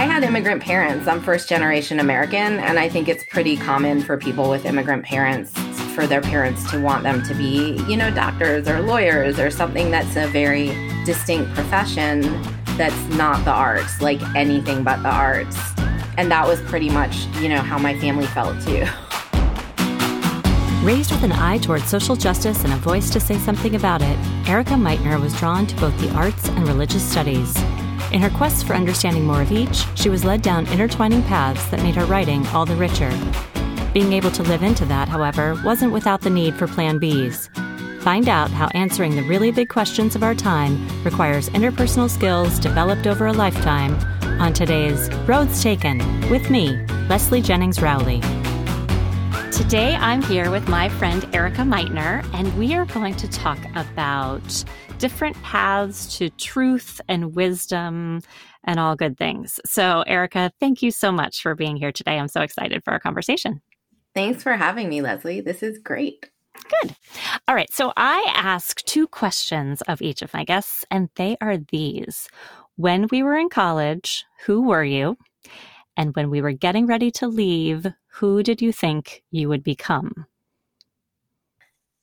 I had immigrant parents. I'm first generation American, and I think it's pretty common for people with immigrant parents for their parents to want them to be, you know, doctors or lawyers or something that's a very distinct profession that's not the arts, like anything but the arts. And that was pretty much, you know, how my family felt too. Raised with an eye toward social justice and a voice to say something about it, Erica Meitner was drawn to both the arts and religious studies. In her quest for understanding more of each, she was led down intertwining paths that made her writing all the richer. Being able to live into that, however, wasn't without the need for plan Bs. Find out how answering the really big questions of our time requires interpersonal skills developed over a lifetime on today's Roads Taken with me, Leslie Jennings Rowley. Today I'm here with my friend Erica Meitner, and we are going to talk about different paths to truth and wisdom and all good things. So, Erica, thank you so much for being here today. I'm so excited for our conversation. Thanks for having me, Leslie. This is great. Good. All right. So, I ask two questions of each of my guests, and they are these When we were in college, who were you? And when we were getting ready to leave, who did you think you would become?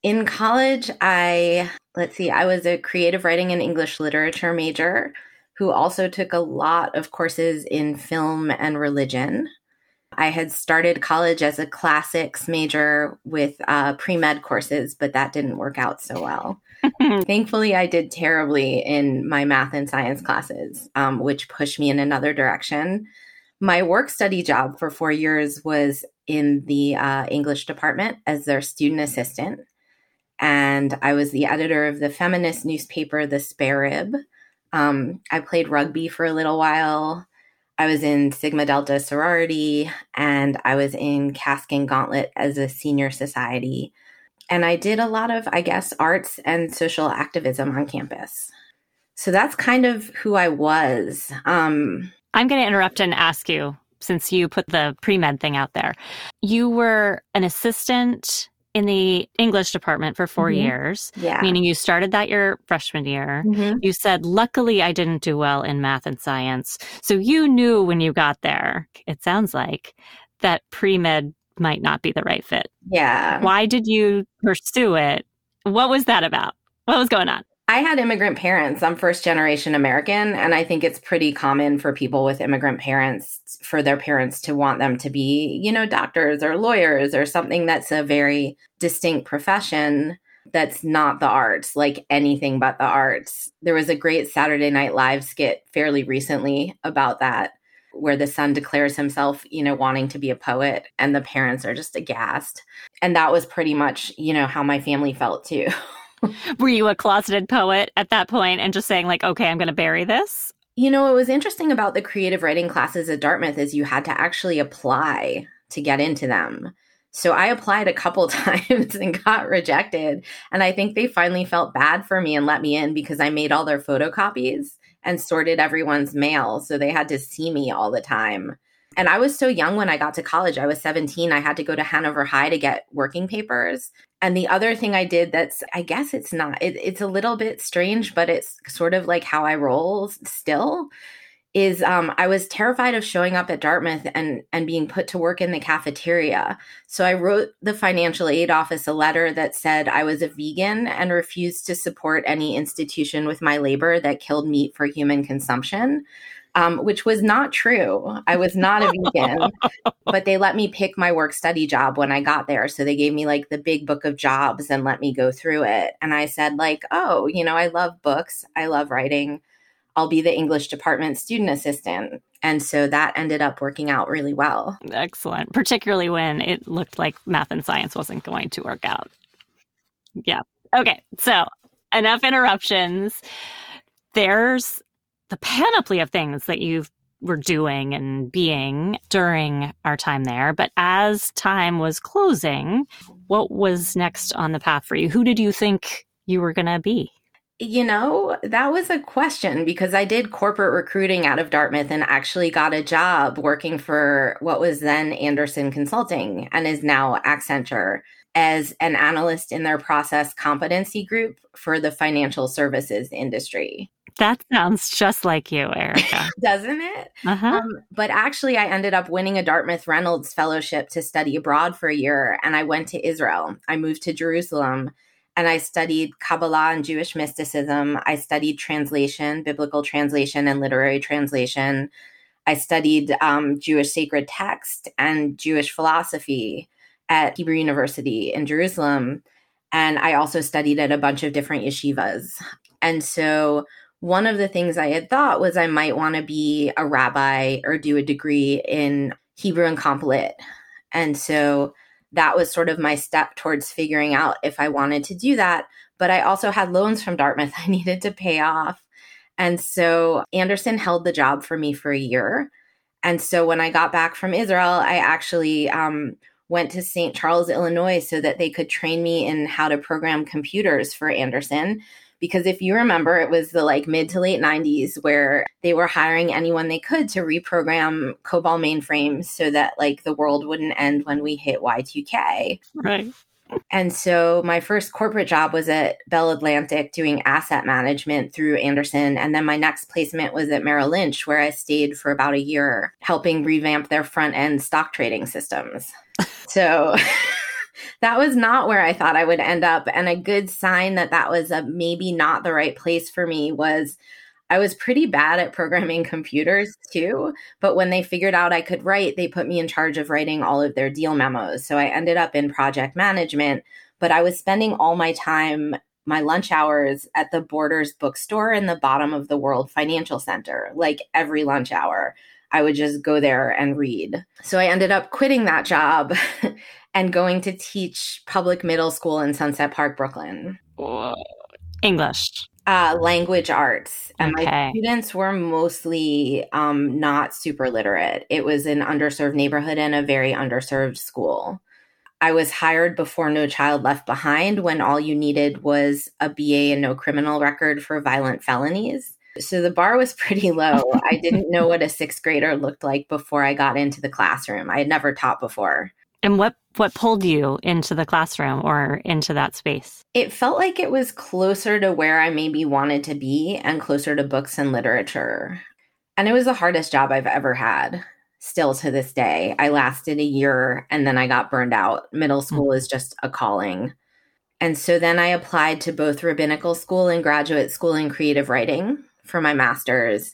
In college, I, let's see, I was a creative writing and English literature major who also took a lot of courses in film and religion. I had started college as a classics major with uh, pre med courses, but that didn't work out so well. Thankfully, I did terribly in my math and science classes, um, which pushed me in another direction. My work study job for four years was in the uh, English department as their student assistant and I was the editor of the feminist newspaper, The Spare Rib. Um, I played rugby for a little while. I was in Sigma Delta sorority, and I was in Cask and Gauntlet as a senior society. And I did a lot of, I guess, arts and social activism on campus. So that's kind of who I was. Um, I'm going to interrupt and ask you, since you put the pre med thing out there. You were an assistant in the English department for 4 mm-hmm. years, yeah. meaning you started that your freshman year. Mm-hmm. You said, luckily, I didn't do well in math and science. So you knew when you got there, it sounds like, that pre med might not be the right fit. Yeah. Why did you pursue it? What was that about? What was going on? I had immigrant parents. I'm first generation American. And I think it's pretty common for people with immigrant parents for their parents to want them to be, you know, doctors or lawyers or something that's a very distinct profession that's not the arts, like anything but the arts. There was a great Saturday Night Live skit fairly recently about that, where the son declares himself, you know, wanting to be a poet and the parents are just aghast. And that was pretty much, you know, how my family felt too. Were you a closeted poet at that point and just saying, like, okay, I'm going to bury this? You know, what was interesting about the creative writing classes at Dartmouth is you had to actually apply to get into them. So I applied a couple times and got rejected. And I think they finally felt bad for me and let me in because I made all their photocopies and sorted everyone's mail. So they had to see me all the time. And I was so young when I got to college. I was 17. I had to go to Hanover High to get working papers. And the other thing I did that's, I guess it's not, it, it's a little bit strange, but it's sort of like how I roll still. Is um, I was terrified of showing up at Dartmouth and and being put to work in the cafeteria. So I wrote the financial aid office a letter that said I was a vegan and refused to support any institution with my labor that killed meat for human consumption um, which was not true. I was not a vegan, but they let me pick my work study job when I got there. So they gave me like the big book of jobs and let me go through it. And I said, like, oh, you know, I love books, I love writing. I'll be the English department student assistant. And so that ended up working out really well. Excellent, particularly when it looked like math and science wasn't going to work out. Yeah. Okay. So enough interruptions. There's the panoply of things that you were doing and being during our time there. But as time was closing, what was next on the path for you? Who did you think you were going to be? You know, that was a question because I did corporate recruiting out of Dartmouth and actually got a job working for what was then Andersen Consulting and is now Accenture as an analyst in their process competency group for the financial services industry. That sounds just like you, Erica. Doesn't it? Uh-huh. Um, but actually, I ended up winning a Dartmouth Reynolds Fellowship to study abroad for a year, and I went to Israel. I moved to Jerusalem and I studied Kabbalah and Jewish mysticism. I studied translation, biblical translation, and literary translation. I studied um, Jewish sacred text and Jewish philosophy at Hebrew University in Jerusalem. And I also studied at a bunch of different yeshivas. And so one of the things I had thought was I might want to be a rabbi or do a degree in Hebrew and Comp Lit. And so that was sort of my step towards figuring out if I wanted to do that. But I also had loans from Dartmouth I needed to pay off. And so Andersen held the job for me for a year. And so when I got back from Israel, I actually um, went to St. Charles, Illinois, so that they could train me in how to program computers for Andersen because if you remember it was the like mid to late 90s where they were hiring anyone they could to reprogram cobol mainframes so that like the world wouldn't end when we hit y2k right and so my first corporate job was at Bell Atlantic doing asset management through Andersen. And then my next placement was at Merrill Lynch, where I stayed for about a year helping revamp their front end stock trading systems. so that was not where I thought I would end up. And a good sign that that was a maybe not the right place for me was I was pretty bad at programming computers too. But when they figured out I could write, they put me in charge of writing all of their deal memos. So I ended up in project management, but I was spending all my time my lunch hours at the Borders bookstore in the bottom of the World Financial Center, like every lunch hour. I would just go there and read. So I ended up quitting that job and going to teach public middle school in Sunset Park, Brooklyn. English. Uh, language arts. And okay. my students were mostly um, not super literate. It was an underserved neighborhood and a very underserved school. I was hired before No Child Left Behind when all you needed was a BA and no criminal record for violent felonies. So the bar was pretty low. I didn't know what a sixth grader looked like before I got into the classroom. I had never taught before. And what what pulled you into the classroom or into that space? It felt like it was closer to where I maybe wanted to be and closer to books and literature. And it was the hardest job I've ever had. Still to this day, I lasted a year and then I got burned out. Middle hmm. school mm-hmm. is just a calling. And so then I applied to both rabbinical school and graduate school in creative writing for my master's.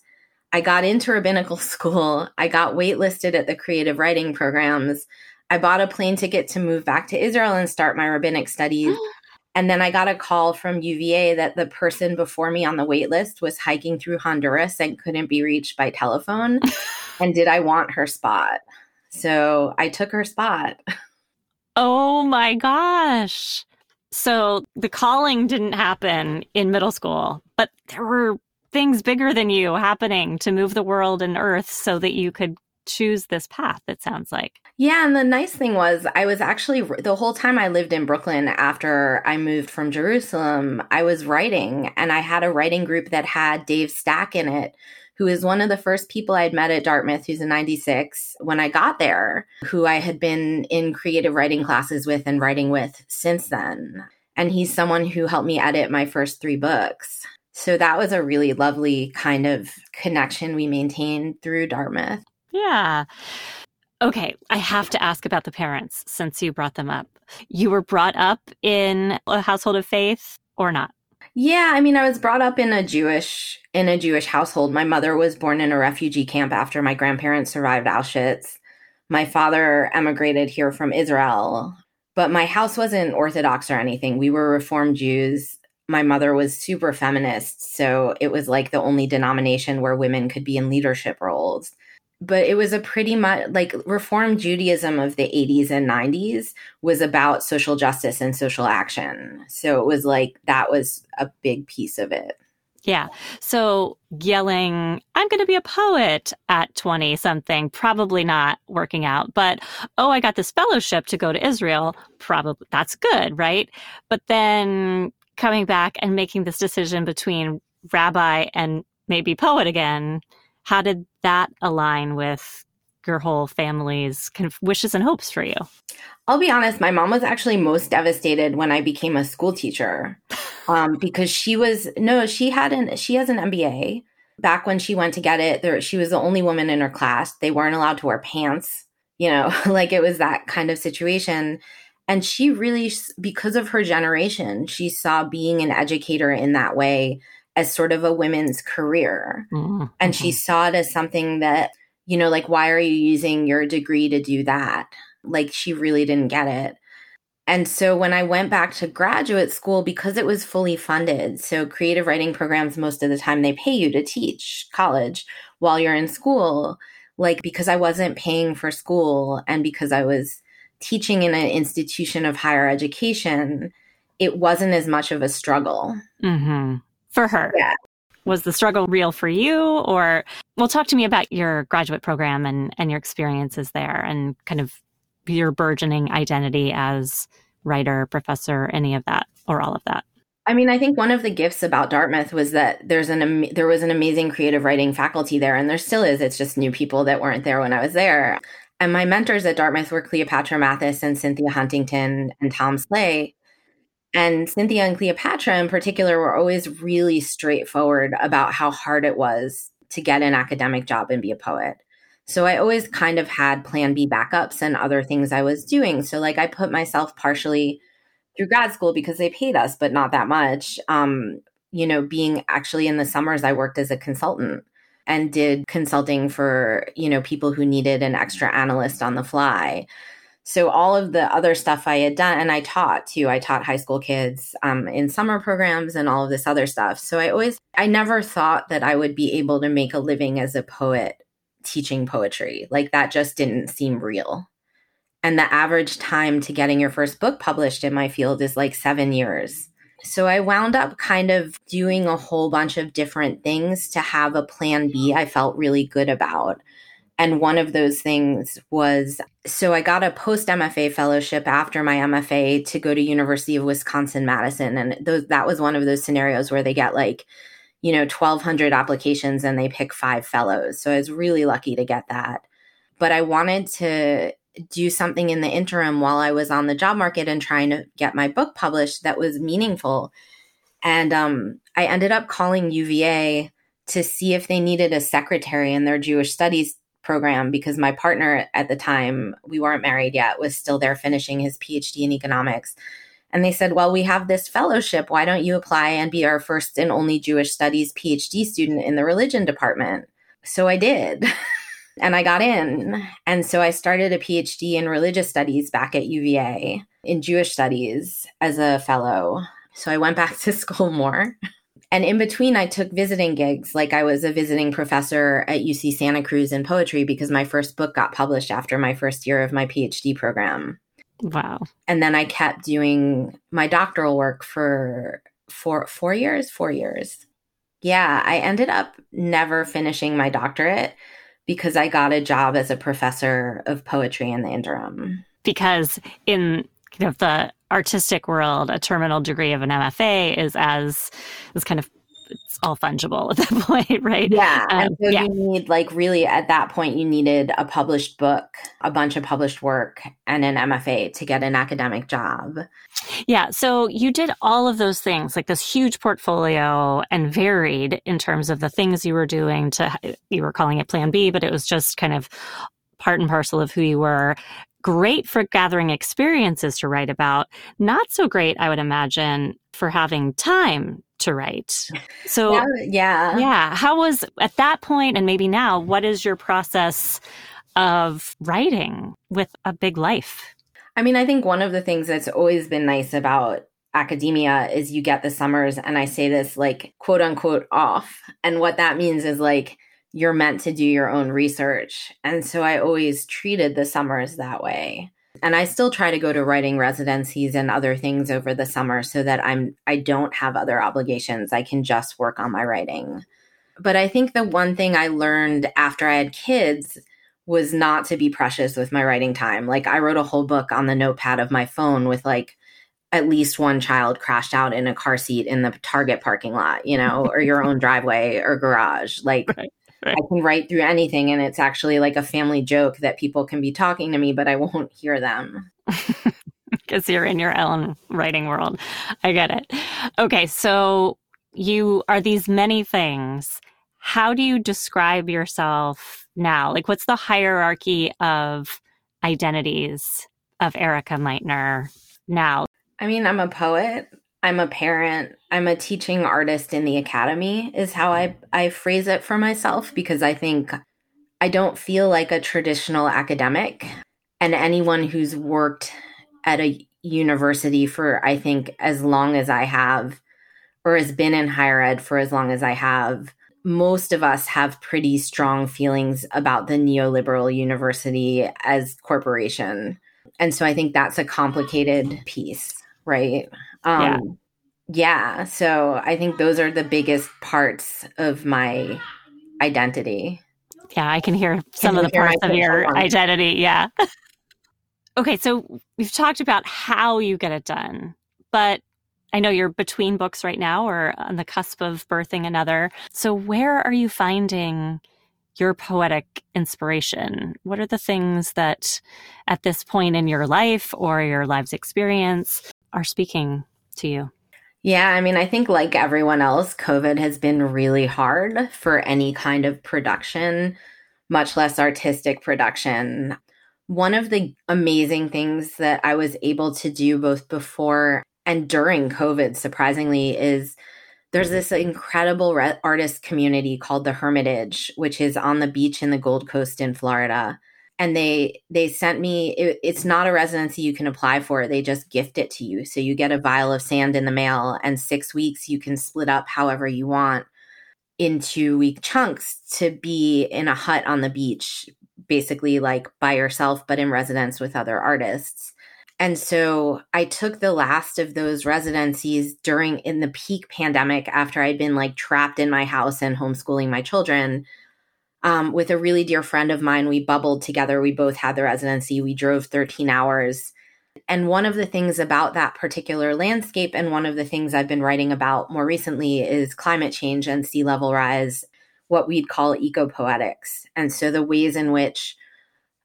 I got into rabbinical school. I got waitlisted at the creative writing programs. I bought a plane ticket to move back to Israel and start my rabbinic studies. and then I got a call from UVA that the person before me on the wait list was hiking through Honduras and couldn't be reached by telephone. and did I want her spot? So I took her spot. Oh my gosh. So the calling didn't happen in middle school, but there were things bigger than you happening to move the world and earth so that you could choose this path, it sounds like. Yeah. And the nice thing was, I was actually, the whole time I lived in Brooklyn after I moved from Jerusalem, I was writing and I had a writing group that had Dave Stack in it. Who is one of the first people I'd met at Dartmouth, who's a 96 when I got there, who I had been in creative writing classes with and writing with since then. And he's someone who helped me edit my first three books. So that was a really lovely kind of connection we maintained through Dartmouth. Yeah. Okay, I have to ask about the parents since you brought them up. You were brought up in a household of faith or not? Yeah, I mean, I was brought up in a Jewish in a Jewish household. My mother was born in a refugee camp after my grandparents survived Auschwitz. My father emigrated here from Israel, but my house wasn't Orthodox or anything. We were Reformed Jews. My mother was super feminist, so it was like the only denomination where women could be in leadership roles but it was a pretty much like reform Judaism of the 80s and 90s was about social justice and social action. So it was like that was a big piece of it. Yeah. So yelling, I'm going to be a poet at 20 something, probably not working out. But, oh, I got this fellowship to go to Israel. Probably that's good, right? But then coming back and making this decision between rabbi and maybe poet again how did that align with your whole family's kind of wishes and hopes for you? I'll be honest, my mom was actually most devastated when I became a school teacher. Um, because she was no, she had an she has an MBA. Back when she went to get it, there, she was the only woman in her class. They weren't allowed to wear pants, you know, like it was that kind of situation. And she really, because of her generation, she saw being an educator in that way as sort of a women's career. Mm-hmm. And she saw it as something that, you know, like, why are you using your degree to do that? Like, she really didn't get it. And so when I went back to graduate school, because it was fully funded, so creative writing programs, most of the time they pay you to teach college while you're in school. Like, because I wasn't paying for school and because I was teaching in an institution of higher education, it wasn't as much of a struggle. Mm-hmm. For her. Yeah. Was the struggle real for you? Or, well, talk to me about your graduate program and, and your experiences there and kind of your burgeoning identity as writer, professor, any of that, or all of that. I mean, I think one of the gifts about Dartmouth was that there's an there was an amazing creative writing faculty there, and there still is. It's just new people that weren't there when I was there. And my mentors at Dartmouth were Cleopatra Mathis and Cynthia Huntington and Tom Sleigh. And Cynthia and Cleopatra in particular were always really straightforward about how hard it was to get an academic job and be a poet. So I always kind of had plan B backups and other things I was doing. So like I put myself partially through grad school because they paid us, but not that much. Um, you know, being actually in the summers, I worked as a consultant and did consulting for, you know, people who needed an extra analyst on the fly. So all of the other stuff I had done, and I taught too. I taught high school kids um, in summer programs and all of this other stuff. So I always, I never thought that I would be able to make a living as a poet teaching poetry. Like that just didn't seem real. And the average time to getting your first book published in my field is like seven years. So I wound up kind of doing a whole bunch of different things to have a plan B I felt really good about. And one of those things was so I got a post MFA fellowship after my MFA to go to University of Wisconsin Madison and those that was one of those scenarios where they get like you know 1200 applications and they pick 5 fellows. So I was really lucky to get that. But I wanted to do something in the interim while I was on the job market and trying to get my book published that was meaningful. And um, I ended up calling UVA to see if they needed a secretary in their Jewish studies program because my partner at the time, we weren't married yet, was still there finishing his PhD in economics. And they said, Well, we have this fellowship. Why don't you apply and be our first and only Jewish studies PhD student in the religion department? So I did. and I got in. And so I started a PhD in religious studies back at UVA in Jewish studies as a fellow. So I went back to school more. And in between, I took visiting gigs. Like I was a visiting professor at UC Santa Cruz in poetry because my first book got published after my first year of my PhD program. Wow. And then I kept doing my doctoral work for four, four years, four years. Yeah, I ended up never finishing my doctorate because I got a job as a professor of poetry in the interim. Because in kind of the artistic world, a terminal degree of an MFA is as is kind of it's all fungible at that point, right? Yeah. Um, and so yeah. you need like really at that point you needed a published book, a bunch of published work, and an MFA to get an academic job. Yeah. So you did all of those things, like this huge portfolio and varied in terms of the things you were doing to you were calling it plan B, but it was just kind of part and parcel of who you were great for gathering experiences to write about, not so great, I would imagine, for having time to write. So, yeah, yeah. How was at that point, and maybe now, what is your process of writing with a big life? I mean, I think one of the things that's always been nice about academia is you get the summers, and I say this like quote unquote off. And what that means is like, you're meant to do your own research. And so I always treated the summers that way. And I still try to go to writing residencies and other things over the summer so that I'm I don't have other obligations. I can just work on my writing. But I think the one thing I learned after I had kids was not to be precious with my writing time. Like I wrote a whole book on the notepad of my phone with like at least one child crashed out in a car seat in the Target parking lot, you know, or your own driveway or garage. Like right right. I can write through anything and it's actually like a family joke that people can be talking to me, but I won't hear them. Because you're in your own writing world. I get it. Okay, so you are these many things. How do you describe yourself now? Like, what's the hierarchy of identities of Erica Meitner now? I mean, I'm a poet. I'm a parent. I'm a teaching artist in the academy, is how I, I phrase it for myself, because I think I don't feel like a traditional academic. And anyone who's worked at a university for, I think, as long as I have, or has been in higher ed for as long as I have, most of us have pretty strong feelings about the neoliberal university as corporation. And so I think that's a complicated piece, right? Um, yeah. yeah. So I think those are the biggest parts of my identity. Yeah, I can hear some can of the parts of your one. identity. Yeah. okay, so we've talked about how you get it done, but I know you're between books right now or on the cusp of birthing another. So, where are you finding your poetic inspiration? What are the things that at this point in your life or your life's experience are speaking to you? Yeah, I mean, I think like everyone else, COVID has been really hard for any kind of production, much less artistic production. One of the amazing things that I was able to do both before and during COVID, surprisingly, is there's this incredible re- artist community called the Hermitage, which is on the beach in the Gulf Coast in Florida. And they they sent me. It, it's not a residency you can apply for. They just gift it to you. So you get a vial of sand in the mail, and six weeks you can split up however you want into week chunks to be in a hut on the beach, basically like by yourself, but in residence with other artists. And so I took the last of those residencies during in the peak pandemic after I'd been like trapped in my house and homeschooling my children. Um, with a really dear friend of mine, we bubbled together. We both had the residency. We drove 13 hours. And one of the things about that particular landscape, and one of the things I've been writing about more recently, is climate change and sea level rise, what we'd call eco poetics. And so the ways in which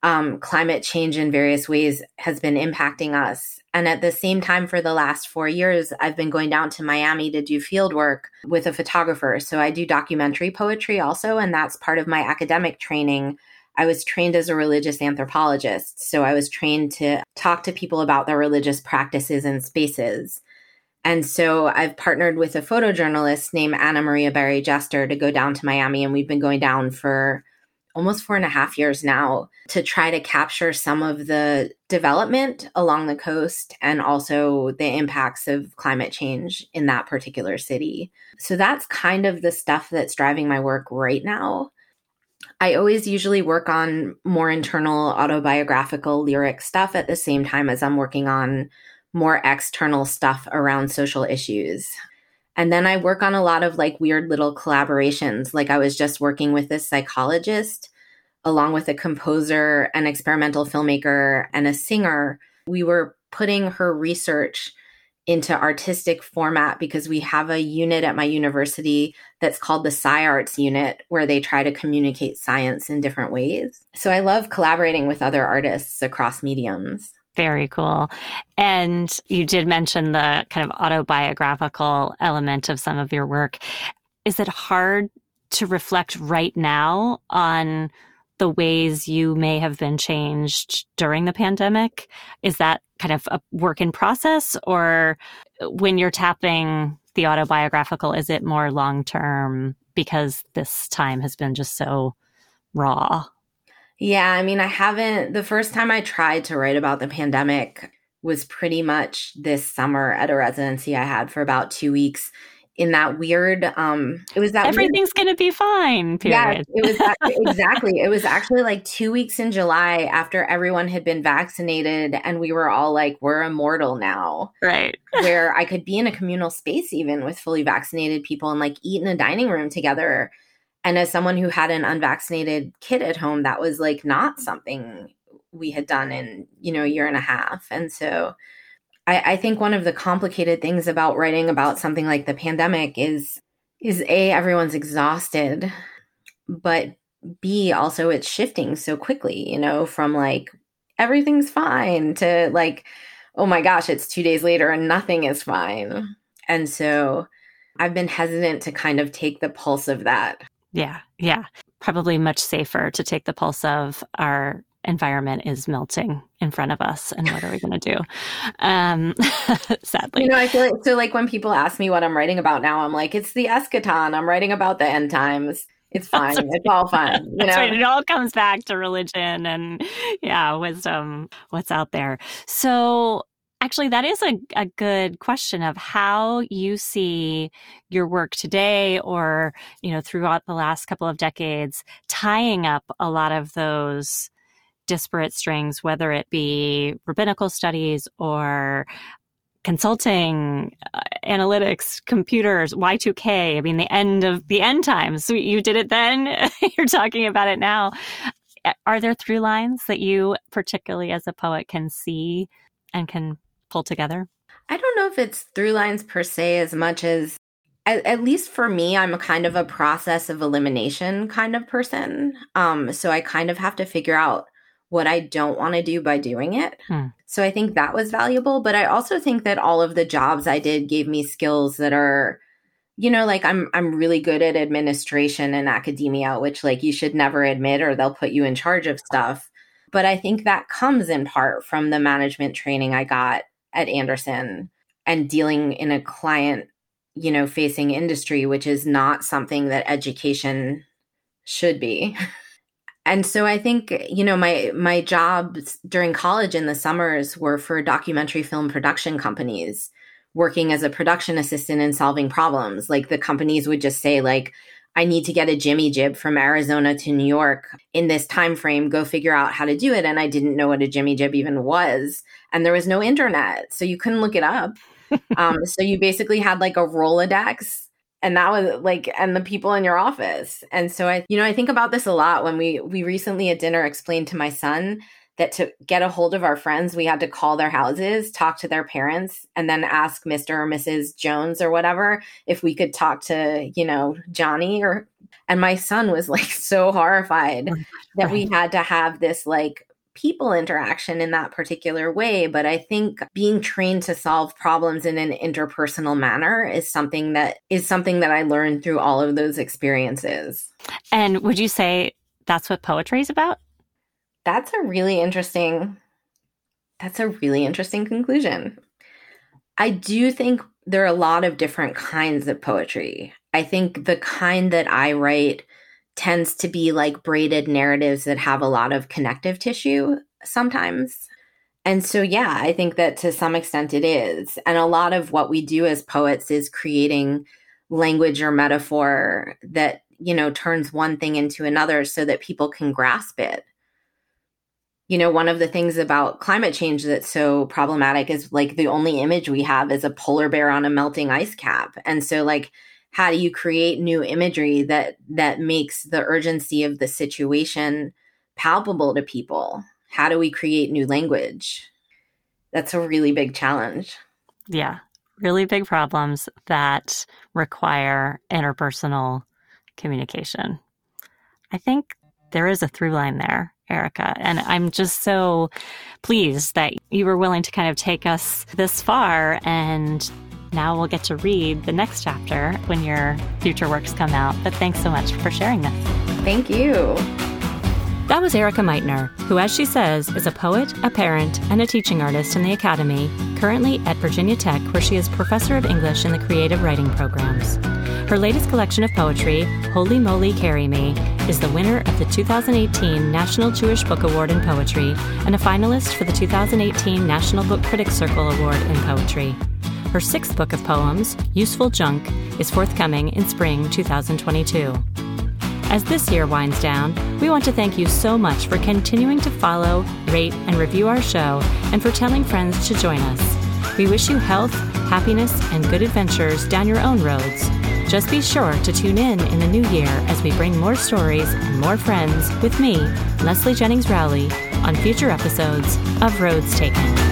um, climate change in various ways has been impacting us. And at the same time, for the last four years, I've been going down to Miami to do field work with a photographer. So I do documentary poetry also, and that's part of my academic training. I was trained as a religious anthropologist. So I was trained to talk to people about their religious practices and spaces. And so I've partnered with a photojournalist named Anna Maria Barry Jester to go down to Miami, and we've been going down for almost four and a half years now to try to capture some of the development along the coast and also the impacts of climate change in that particular city. So that's kind of the stuff that's driving my work right now. I always usually work on more internal autobiographical lyric stuff at the same time as I'm working on more external stuff around social issues. And then I work on a lot of like weird little collaborations. Like I was just working with this psychologist, along with a composer, an experimental filmmaker, and a singer. We were putting her research into artistic format because we have a unit at my university that's called the Sci Arts unit where they try to communicate science in different ways. So I love collaborating with other artists across mediums. Very cool. And you did mention the kind of autobiographical element of some of your work. Is it hard to reflect right now on the ways you may have been changed during the pandemic? Is that kind of a work in process or when you're tapping the autobiographical, is it more long term because this time has been just so raw? Yeah, I mean, I haven't. The first time I tried to write about the pandemic was pretty much this summer at a residency I had for about two weeks. In that weird, um, it was that everything's weird, gonna be fine. Period. Yeah, it was exactly. It was actually like two weeks in July after everyone had been vaccinated, and we were all like, "We're immortal now." Right. where I could be in a communal space even with fully vaccinated people and like eat in a dining room together and as someone who had an unvaccinated kid at home, that was like not something we had done in, you know, a year and a half. And so I, I think one of the complicated things about writing about something like the pandemic is is a everyone's exhausted but B, also it's shifting so quickly, you know, from like everything's fine to like, oh my gosh, it's two days later and nothing is fine. And so I've been hesitant to kind of take the pulse of that. Yeah. Yeah. Probably much safer to take the pulse of our environment is melting in front of us and what are we going to do? Um sadly. You know i feel like so like when people ask me what i'm writing about now i'm like it's the eschaton. I'm writing about the end times. It's fine. it's all fine you know? right. it all comes back to religion and yeah wisdom what's out there. So actually that is a, a good question of how you see your work today or you know throughout the last couple of decades tying up a lot of those disparate strings, whether it be rabbinical studies or consulting, uh, analytics, computers, Y2K. I mean, the end of the end times. So you did it then. You're talking about it now. Are there through lines that you, particularly as a poet, can see and can pull together? I don't know if it's through lines per se as much as at, at, least for me, I'm a kind of a process of elimination kind of person. Um, so I kind of have to figure out what I don't want to do by doing it. Hmm. So I think that was valuable. But I also think that all of the jobs I did gave me skills that are, you know, like I'm I'm really good at administration and academia, which like you should never admit or they'll put you in charge of stuff. But I think that comes in part from the management training I got at Andersen and dealing in a client, you know, facing industry, which is not something that education should be. and so i think you know my my jobs during college in the summers were for documentary film production companies working as a production assistant and solving problems like the companies would just say like i need to get a jimmy jib from arizona to new york in this time frame go figure out how to do it. And i didn't know what a jimmy jib even was. And there was no internet. So you couldn't look it up. Um, so you basically had like a rolodex. And that was like and the people in your office. And so i you know i think about this a lot when we we recently at dinner explained to my son that to get a hold of our friends we had to call their houses talk to their parents and then ask mr or mrs jones or whatever if we could talk to you know johnny or and my son was like so horrified oh that we had to have this like people interaction in that particular way. But I think being trained to solve problems in an interpersonal manner is something that is something that I learned through all of those experiences. And would you say that's what poetry is about? That's a really interesting that's a really interesting conclusion. I do think there are a lot of different kinds of poetry. I think the kind that I write tends to be like braided narratives that have a lot of connective tissue sometimes. And so, yeah, I think that to some extent it is. And a lot of what we do as poets is creating language or metaphor that, you know, turns one thing into another so that people can grasp it. You know, one of the things about climate change that's so problematic is like the only image we have is a polar bear on a melting ice cap. And so, like, how do you create new imagery that that makes the urgency of the situation palpable to people? How do we create new language? That's a really big challenge. Yeah. Really big problems that require interpersonal communication. I think there is a through line there Erica. And I'm just so pleased that you were willing to kind of take us this far and now we'll get to read the next chapter when your future works come out. But thanks so much for sharing this. Thank you. That was Erica Meitner, who, as she says, is a poet, a parent, and a teaching artist in the Academy, currently at Virginia Tech, where she is professor of English in the creative writing programs. Her latest collection of poetry, Holy Moly Carry Me, is the winner of the 2018 National Jewish Book Award in Poetry and a finalist for the 2018 National Book Critics Circle Award in Poetry. Her sixth book of poems, Useful Junk, is forthcoming in spring 2022. As this year winds down, we want to thank you so much for continuing to follow, rate, and review our show and for telling friends to join us. We wish you health, happiness, and good adventures down your own roads. Just be sure to tune in in the new year as we bring more stories and more friends with me, Leslie Jennings Rowley, on future episodes of Roads Taken.